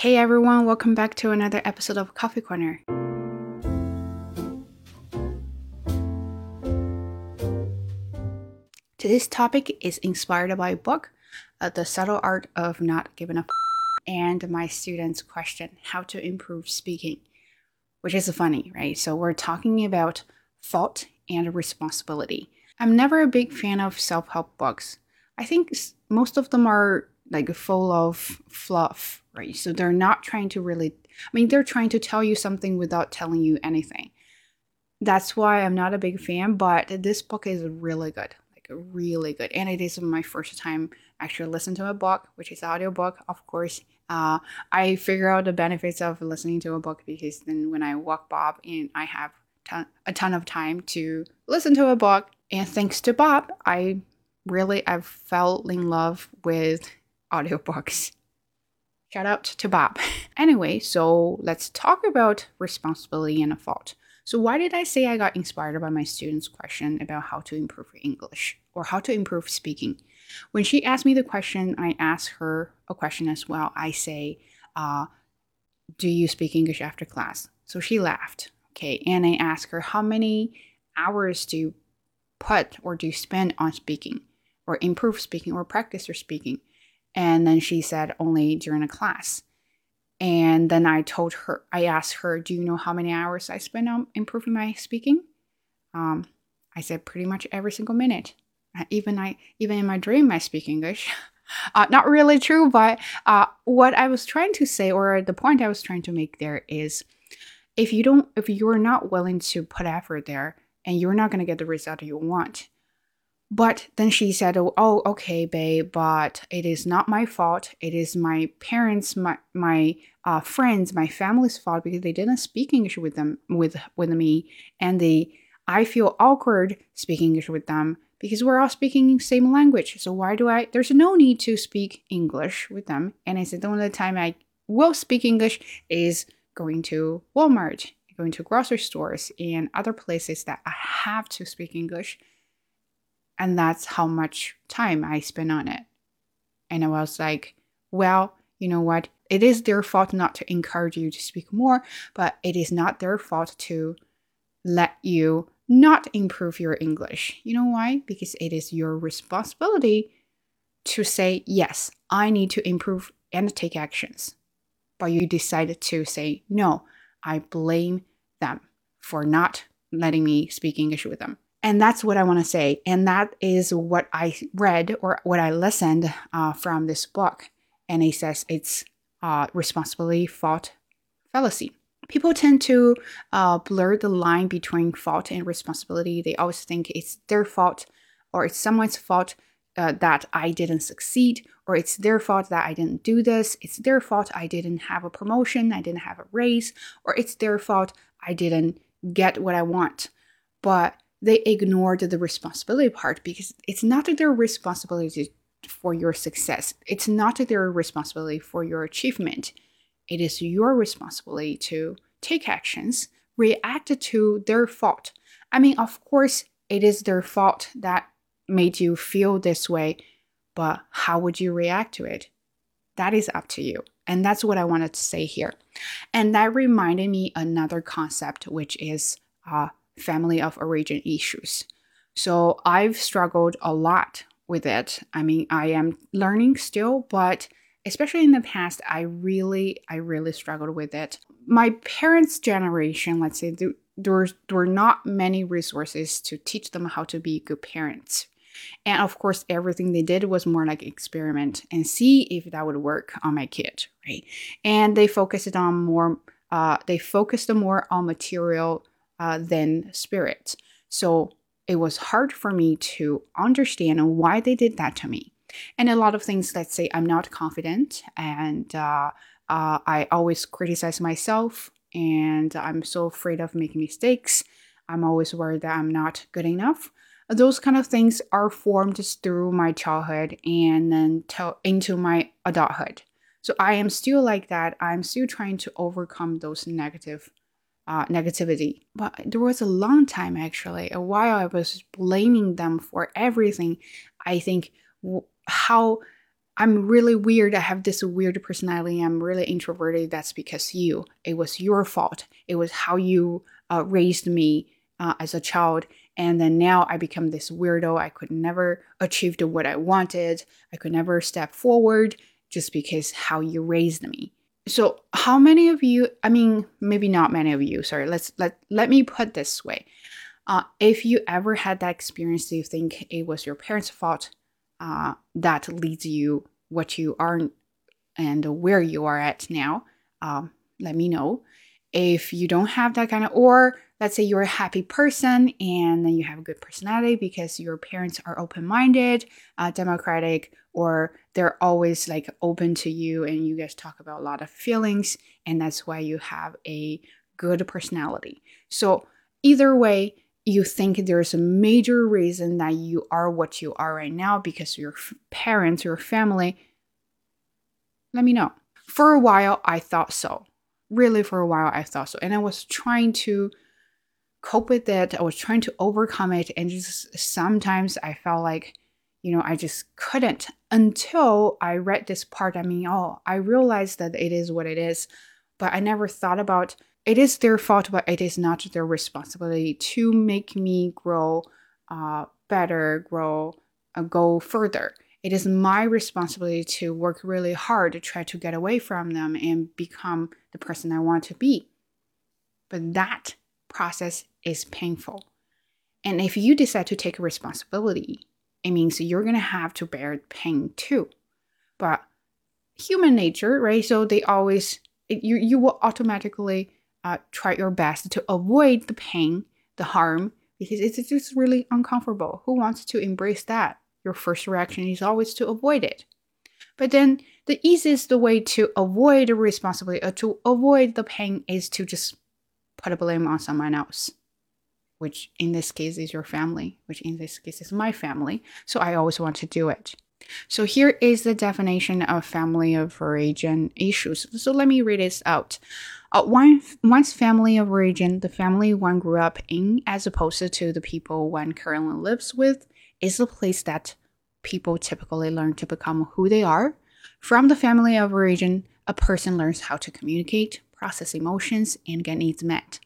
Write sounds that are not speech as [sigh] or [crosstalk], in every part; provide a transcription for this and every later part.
Hey everyone, welcome back to another episode of Coffee Corner. Today's topic is inspired by a book, uh, The Subtle Art of Not Giving a F- and my students' question, How to Improve Speaking, which is funny, right? So we're talking about fault and responsibility. I'm never a big fan of self help books. I think most of them are like full of fluff, right? So they're not trying to really, I mean, they're trying to tell you something without telling you anything. That's why I'm not a big fan, but this book is really good like really good and it is my first time actually listen to a book which is audiobook of course uh, i figure out the benefits of listening to a book because then when i walk bob and i have ton, a ton of time to listen to a book and thanks to bob i really i've fell in love with audiobooks shout out to bob [laughs] anyway so let's talk about responsibility and a fault so, why did I say I got inspired by my student's question about how to improve English or how to improve speaking? When she asked me the question, I asked her a question as well. I say, uh, Do you speak English after class? So she laughed. Okay. And I asked her, How many hours do you put or do you spend on speaking or improve speaking or practice your speaking? And then she said, Only during a class. And then I told her, I asked her, Do you know how many hours I spend on improving my speaking? Um, I said, Pretty much every single minute. Even I, even in my dream, I speak English. [laughs] Uh, not really true, but uh, what I was trying to say, or the point I was trying to make there is, if you don't, if you're not willing to put effort there, and you're not going to get the result you want, but then she said, oh, okay, babe, but it is not my fault. It is my parents, my my uh, friends, my family's fault because they didn't speak English with them with with me, and they I feel awkward speaking English with them because we're all speaking same language. So why do I? There's no need to speak English with them. And I said the only time I will speak English is going to Walmart, going to grocery stores, and other places that I have to speak English and that's how much time I spent on it. And I was like, well, you know what? It is their fault not to encourage you to speak more, but it is not their fault to let you not improve your English. You know why? Because it is your responsibility to say, yes, I need to improve and take actions. But you decided to say, no, I blame them for not letting me speak English with them. And that's what I want to say. And that is what I read or what I listened uh, from this book. And he says it's uh, responsibility, fault, fallacy. People tend to uh, blur the line between fault and responsibility. They always think it's their fault or it's someone's fault uh, that I didn't succeed, or it's their fault that I didn't do this. It's their fault I didn't have a promotion, I didn't have a raise, or it's their fault I didn't get what I want. But they ignored the responsibility part because it's not their responsibility for your success. It's not their responsibility for your achievement. It is your responsibility to take actions, react to their fault. I mean, of course, it is their fault that made you feel this way, but how would you react to it? That is up to you. And that's what I wanted to say here. And that reminded me another concept, which is uh, family of origin issues. So I've struggled a lot with it. I mean, I am learning still, but especially in the past, I really, I really struggled with it. My parents' generation, let's say, there, there, were not many resources to teach them how to be good parents. And of course, everything they did was more like experiment and see if that would work on my kid, right? And they focused on more, uh, they focused more on material uh, than spirit. So it was hard for me to understand why they did that to me. And a lot of things, let's say I'm not confident and uh, uh, I always criticize myself and I'm so afraid of making mistakes. I'm always worried that I'm not good enough. Those kind of things are formed through my childhood and then to- into my adulthood. So I am still like that. I'm still trying to overcome those negative uh, negativity. But there was a long time actually, a while I was blaming them for everything. I think how I'm really weird. I have this weird personality. I'm really introverted. That's because you. It was your fault. It was how you uh, raised me uh, as a child. And then now I become this weirdo. I could never achieve the what I wanted. I could never step forward just because how you raised me. So how many of you, I mean, maybe not many of you, sorry, let's let let me put this way. Uh, if you ever had that experience, do you think it was your parents' fault uh, that leads you what you are and where you are at now? Um, let me know. If you don't have that kind of, or let's say you're a happy person and then you have a good personality because your parents are open-minded uh, democratic or they're always like open to you and you guys talk about a lot of feelings and that's why you have a good personality. So either way you think there's a major reason that you are what you are right now because your parents your family let me know. For a while i thought so. Really for a while i thought so. And i was trying to cope with it. I was trying to overcome it. And just sometimes I felt like, you know, I just couldn't until I read this part. I mean, oh, I realized that it is what it is, but I never thought about it is their fault, but it is not their responsibility to make me grow uh, better, grow, uh, go further. It is my responsibility to work really hard to try to get away from them and become the person I want to be. But that process is painful. And if you decide to take responsibility, it means you're going to have to bear pain too. But human nature, right? So they always, you, you will automatically uh, try your best to avoid the pain, the harm, because it's just really uncomfortable. Who wants to embrace that? Your first reaction is always to avoid it. But then the easiest way to avoid the responsibility or to avoid the pain is to just put a blame on someone else which in this case is your family, which in this case is my family. So I always want to do it. So here is the definition of family of origin issues. So let me read this out. Uh, one, one's family of origin, the family one grew up in, as opposed to the people one currently lives with, is the place that people typically learn to become who they are. From the family of origin, a person learns how to communicate, process emotions, and get needs met.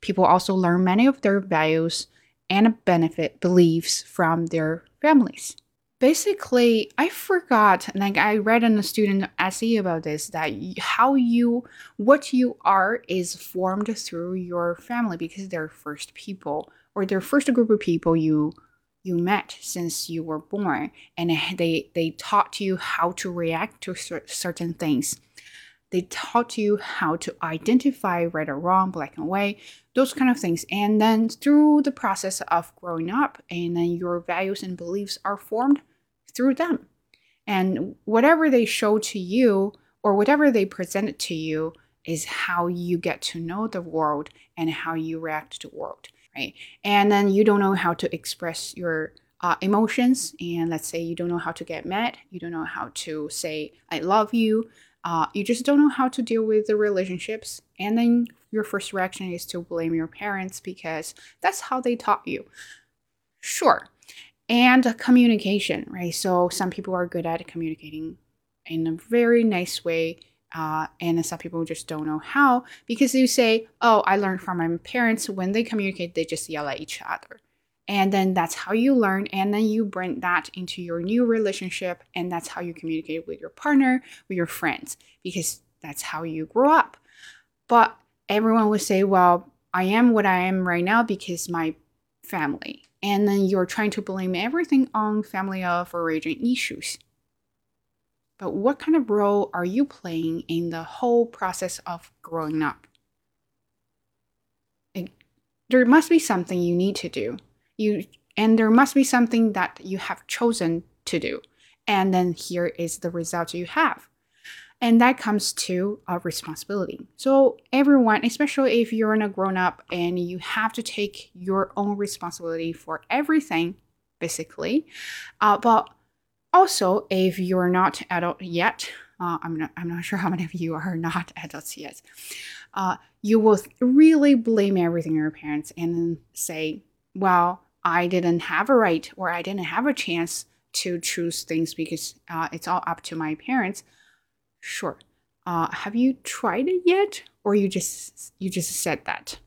People also learn many of their values and benefit beliefs from their families. Basically, I forgot, like I read in a student essay about this, that how you, what you are is formed through your family because they're first people or they're first group of people you you met since you were born and they they taught you how to react to certain things they taught you how to identify right or wrong, black and white, those kind of things. And then through the process of growing up, and then your values and beliefs are formed through them. And whatever they show to you or whatever they present to you is how you get to know the world and how you react to the world, right? And then you don't know how to express your uh, emotions, and let's say you don't know how to get mad, you don't know how to say I love you, uh, you just don't know how to deal with the relationships and then your first reaction is to blame your parents because that's how they taught you. Sure. And communication right? So some people are good at communicating in a very nice way uh, and some people just don't know how because you say oh i learned from my parents. When they communicate they just yell at each other and then that's how you learn and then you bring that into your new relationship and that's how you communicate with your partner with your friends because that's how you grow up. But everyone would say well i am what i am right now because my family. And then you're trying to blame everything on family of origin issues. But what kind of role are you playing in the whole process of growing up? There must be something you need to do you and there must be something that you have chosen to do. And then here is the result you have. And that comes to a responsibility. So everyone especially if you're a grown up and you have to take your own responsibility for everything basically uh, but also if you're not adult yet uh, I'm, not, I'm not [laughs] sure how many of you are not [laughs] adults yet uh, you will really blame everything your parents and say well I didn't have a right or I didn't have a chance to choose things because uh, it's all up to my parents. Sure. Uh, have you tried it yet, or you just you just said that?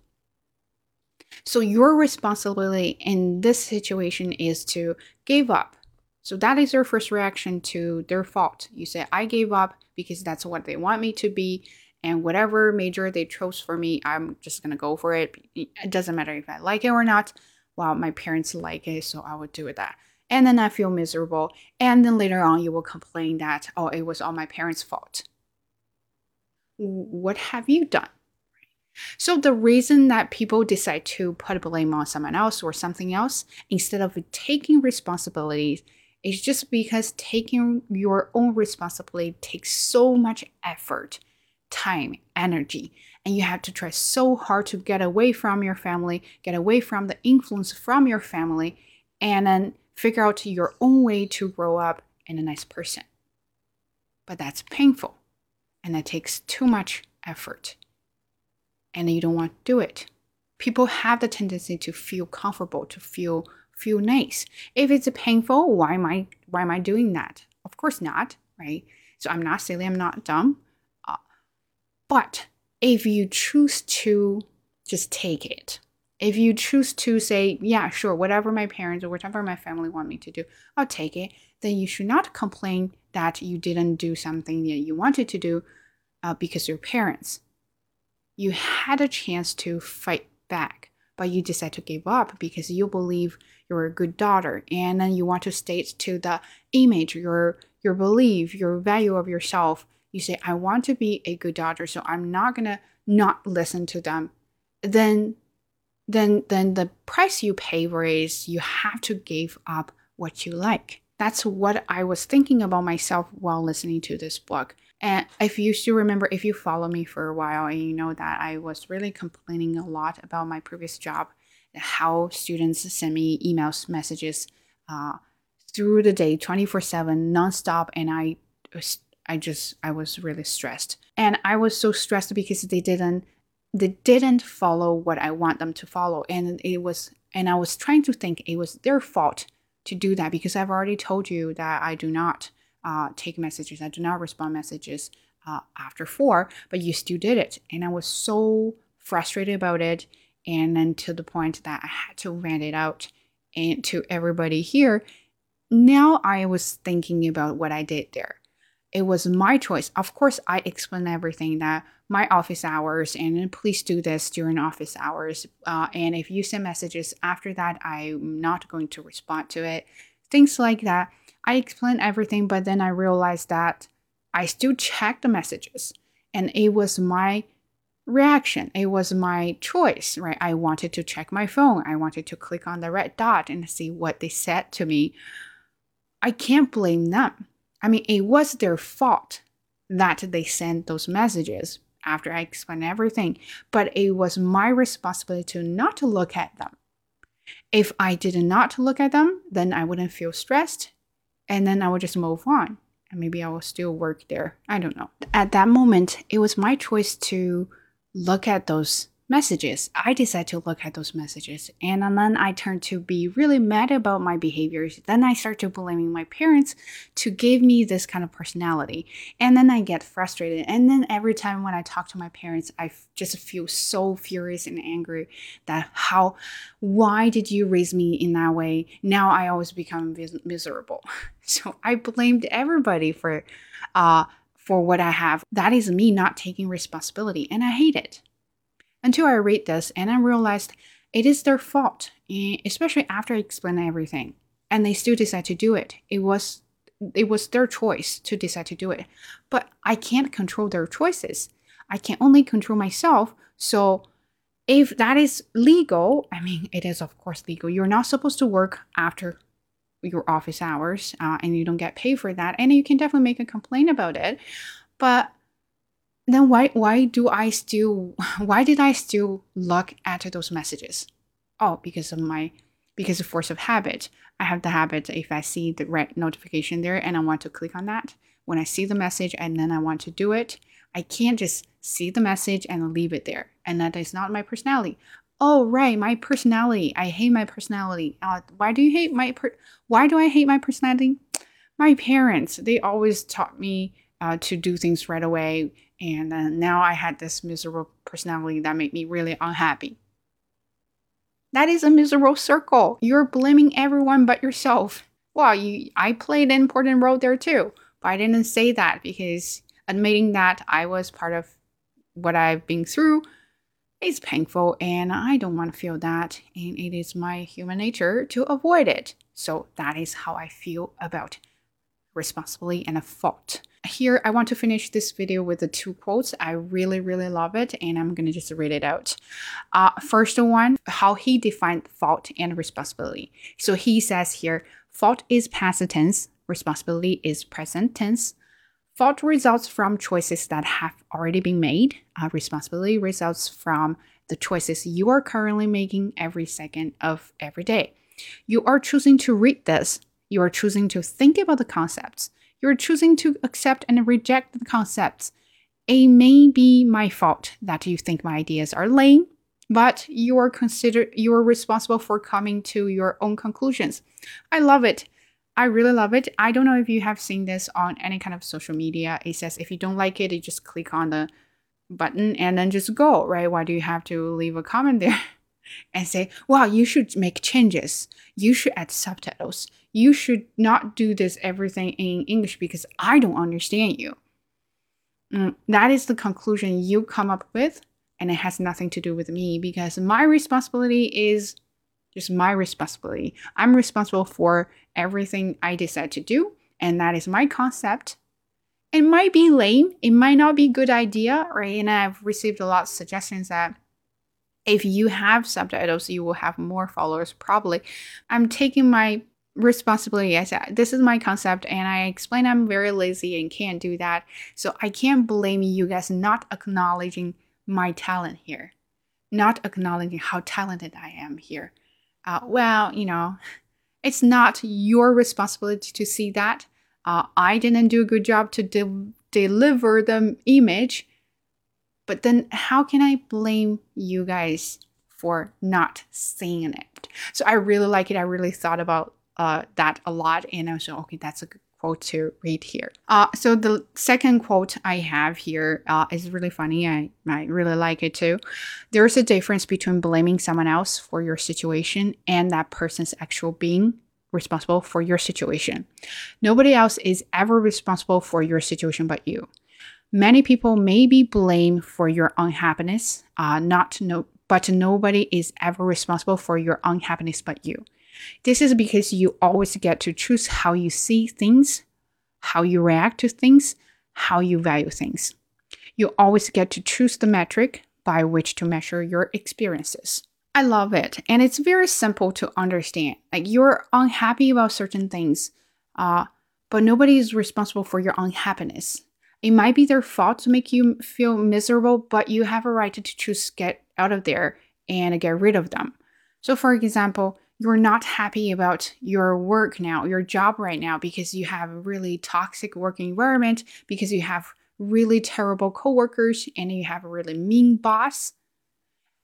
So your responsibility in this situation is to give up. So that is your first reaction to their fault. You say, I gave up because that's what they want me to be. And whatever major they chose for me, I'm just to go for it. It doesn't matter if I like it or not. Well, my parents like it, so I would do that. And then I feel miserable. And then later on, you will complain that, oh, it was all my parents' fault. What have you done? So the reason that people decide to put blame on someone else or something else instead of taking responsibility is just because taking your own responsibility takes so much effort, time, energy, and you have to try so hard to get away from your family, get away from the influence from your family, and then figure out your own way to grow up in a nice person. But that's painful and it takes too much effort and you don't want to do it. People have the tendency to feel comfortable, to feel feel nice. If it's painful, why am I why am I doing that? Of course not, right? So I'm not silly, I'm not dumb. But if you choose to just take it, if you choose to say, yeah, sure, whatever my parents or whatever my family want me to do, I'll take it, then you should not complain that you didn't do something that you wanted to do uh, because your parents you had a chance to fight back, but you decide to give up because you believe you're a good daughter and then you want to state to the image, your your belief, your value of yourself. You say, I want to be a good daughter, so I'm not gonna not listen to them. Then then then the price you pay is you have to give up what you like. That's what I was thinking about myself while listening to this book. And if you still remember, if you follow me for a while and you know that I was really complaining a lot about my previous job, how students send me emails, messages uh, through the day, 24 7, nonstop. And I, I just, I was really stressed. And I was so stressed because they didn't, they didn't follow what I want them to follow. And it was, and I was trying to think it was their fault to do that because I've already told you that I do not uh, take messages. I do not respond messages uh, after four, but you still did it. And I was so frustrated about it. And then to the point that I had to vent it out and to everybody here. Now I was thinking about what I did there. It was my choice. Of course, I explained everything that my office hours and please do this during office hours. Uh, and if you send messages after that, I'm not going to respond to it. Things like that. I explained everything, but then I realized that I still checked the messages and it was my reaction. It was my choice, right? I wanted to check my phone. I wanted to click on the red dot and see what they said to me. I can't blame them. I mean, it was their fault that they sent those messages after I explained everything, but it was my responsibility to not to look at them. If I did not look at them, then I wouldn't feel stressed and then I would just move on. And maybe I will still work there. I don't know. At that moment, it was my choice to look at those messages. I decided to look at those messages and then I turned to be really mad about my behaviors. Then I start to blaming my parents to give me this kind of personality. And then I get frustrated. And then every time when I talk to my parents, I just feel so furious and angry that how, why did you raise me in that way? Now I always become miserable. [laughs] So I blamed everybody for, uh, for what I have. That is me not taking responsibility and I hate it until I read this and I realized it is their fault, especially after I explain everything. And they still decide to do it. It was it was their choice to decide to do it. But I can't control their choices. I can only control myself. So if that is legal, I mean, it is of course legal. You're not supposed to work after your office hours uh, and you don't get paid for that. And you can definitely make a complaint about it. But then why why do I still [laughs] why did I still look at those messages? Oh, because of my because of force of habit. I have the habit if I see the red notification there and I want to click on that, when I see the message and then I want to do it, I can't just see the message and leave it there. And that is not my personality. oh right my personality i hate my personality uh, why do you hate my per- why do i hate my personality my parents they always taught me uh, to do things right away and uh, now i had this miserable personality that made me really unhappy that is a miserable circle you're blaming everyone but yourself well you i played an important role there too but i didn't say that because admitting that i was part of what i've been through is painful and I don't want to feel that, and it is my human nature to avoid it. So that is how I feel about responsibility and a fault. Here, I want to finish this video with the two quotes. I really, really love it, and I'm gonna just read it out. Uh, first one, how he defined fault and responsibility. So he says here, fault is past tense, responsibility is present tense. Fault results from choices that have already been made. Uh, responsibility results from the choices you are currently making every second of every day. You are choosing to read this. You are choosing to think about the concepts. You are choosing to accept and reject the concepts. It may be my fault that you think my ideas are lame, but you are consider you are responsible for coming to your own conclusions. I love it. I really love it. I don't know if you have seen this on any kind of social media. It says if you don't like it, you just click on the button and then just go, right? Why do you have to leave a comment there [laughs] and say, wow, you should make changes. You should add subtitles. You should not do this everything in English because I don't understand you. Mm, that is the conclusion you come up with, and it has nothing to do with me because my responsibility is just my responsibility. I'm responsible for everything I decide to do, and that is my concept. It might be lame, it might not be a good idea, right? And I've received a lot of suggestions that if you have subtitles, you will have more followers probably. I'm taking my responsibility. I said, this is my concept, and I explain I'm very lazy and can't do that. So I can't blame you guys not acknowledging my talent here, not acknowledging how talented I am here uh, well, you know, it's not your responsibility to see that. Uh, I didn't do a good job to de- deliver the image. But then, how can I blame you guys for not seeing it? So I really like it. I really thought about uh, that a lot, and I was like, okay, that's a good quote to read here. Uh, so the second quote I have here uh, is really funny. I, I really like it too. There's a difference between blaming someone else for your situation and that person's actual being responsible for your situation. Nobody else is ever responsible for your situation but you. Many people may be blamed for your unhappiness, uh, not no, but nobody is ever responsible for your unhappiness but you. This is because you always get to choose how you see things, how you react to things, how you value things. You always get to choose the metric by which to measure your experiences. I love it. And it's very simple to understand. Like you're unhappy about certain things, uh, but nobody is responsible for your unhappiness. It might be their fault to make you feel miserable, but you have a right to choose get out of there and get rid of them. So, for example, you're not happy about your work now, your job right now, because you have a really toxic working environment, because you have really terrible coworkers and you have a really mean boss,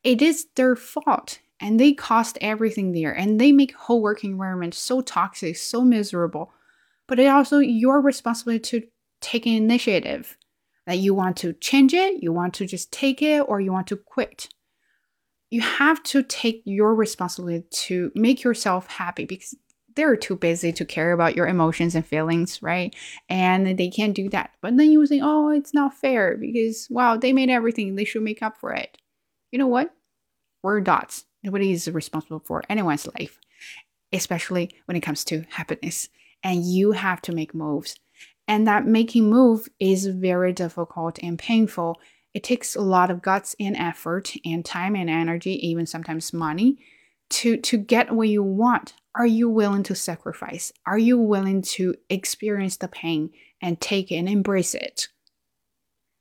it is their fault. And they cost everything there and they make whole working environment so toxic, so miserable. But it also your responsibility to take an initiative that you want to change it, you want to just take it, or you want to quit you have to take your responsibility to make yourself happy because they're too busy to care about your emotions and feelings, right? And they can't do that. But then you say, oh, it's not fair because, wow, they made everything. They should make up for it. You know what? We're dots. Nobody is responsible for anyone's life, especially when it comes to happiness. And you have to make moves. And that making move is very difficult and painful it takes a lot of guts and effort and time and energy, even sometimes money, to, to get what you want. Are you willing to sacrifice? Are you willing to experience the pain and take it and embrace it?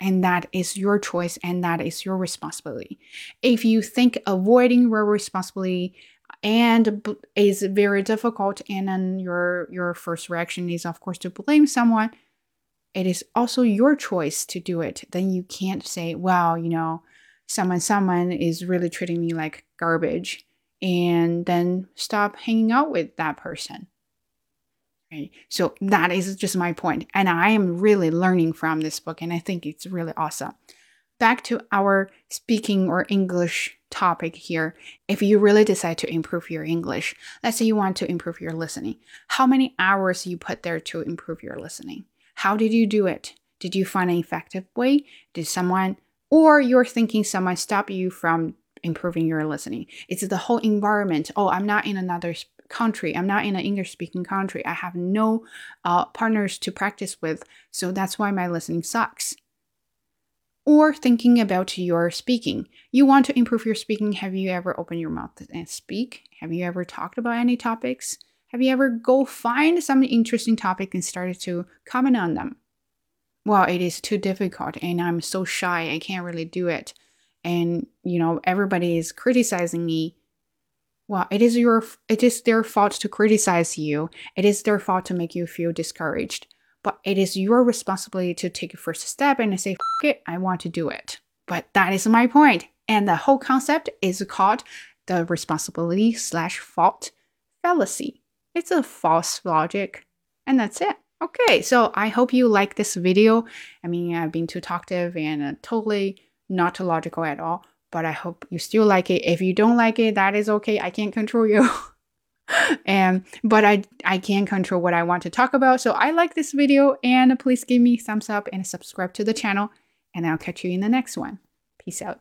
And that is your choice and that is your responsibility. If you think avoiding your responsibility and is very difficult and then your your first reaction is of course to blame someone it is also your choice to do it. Then you can't say, well, you know, someone someone is really treating me like garbage and then stop hanging out with that person. Right? So that is just my point. And I am really learning from this book and I think it's really awesome. Back to our speaking or English topic here. If you really decide to improve your English, let's say you want to improve your listening, how many hours you put there to improve your listening? How did you do it? Did you find an effective way? Did someone or you're thinking someone stop you from improving your listening. It's the whole environment. Oh, I'm not in another country. I'm not in an English speaking country. I have no uh, partners to practice with. So that's why my listening sucks. Or thinking about your speaking. You want to improve your speaking. Have you ever opened your mouth and speak? Have you ever talked about any topics? Have you ever go find some interesting topic and started to comment on them? Well, it is too difficult and I'm so shy. I can't really do it and you know everybody is criticizing me well it is your it is their fault to criticize you it is their fault to make you feel discouraged but it is your responsibility to take a first step and say it i want to do it but that is my point. point and the whole concept is called the responsibility slash fault fallacy it's a false logic and that's it okay so i hope you like this video i mean i've been too talkative and uh, totally not logical at all. But I hope you still like it. If you don't like it, that is okay. I can't control you. [laughs] and but I I can control what I want to talk about. So I like this video and please give me thumbs up and subscribe to the channel and I'll catch you in the next one. Peace out.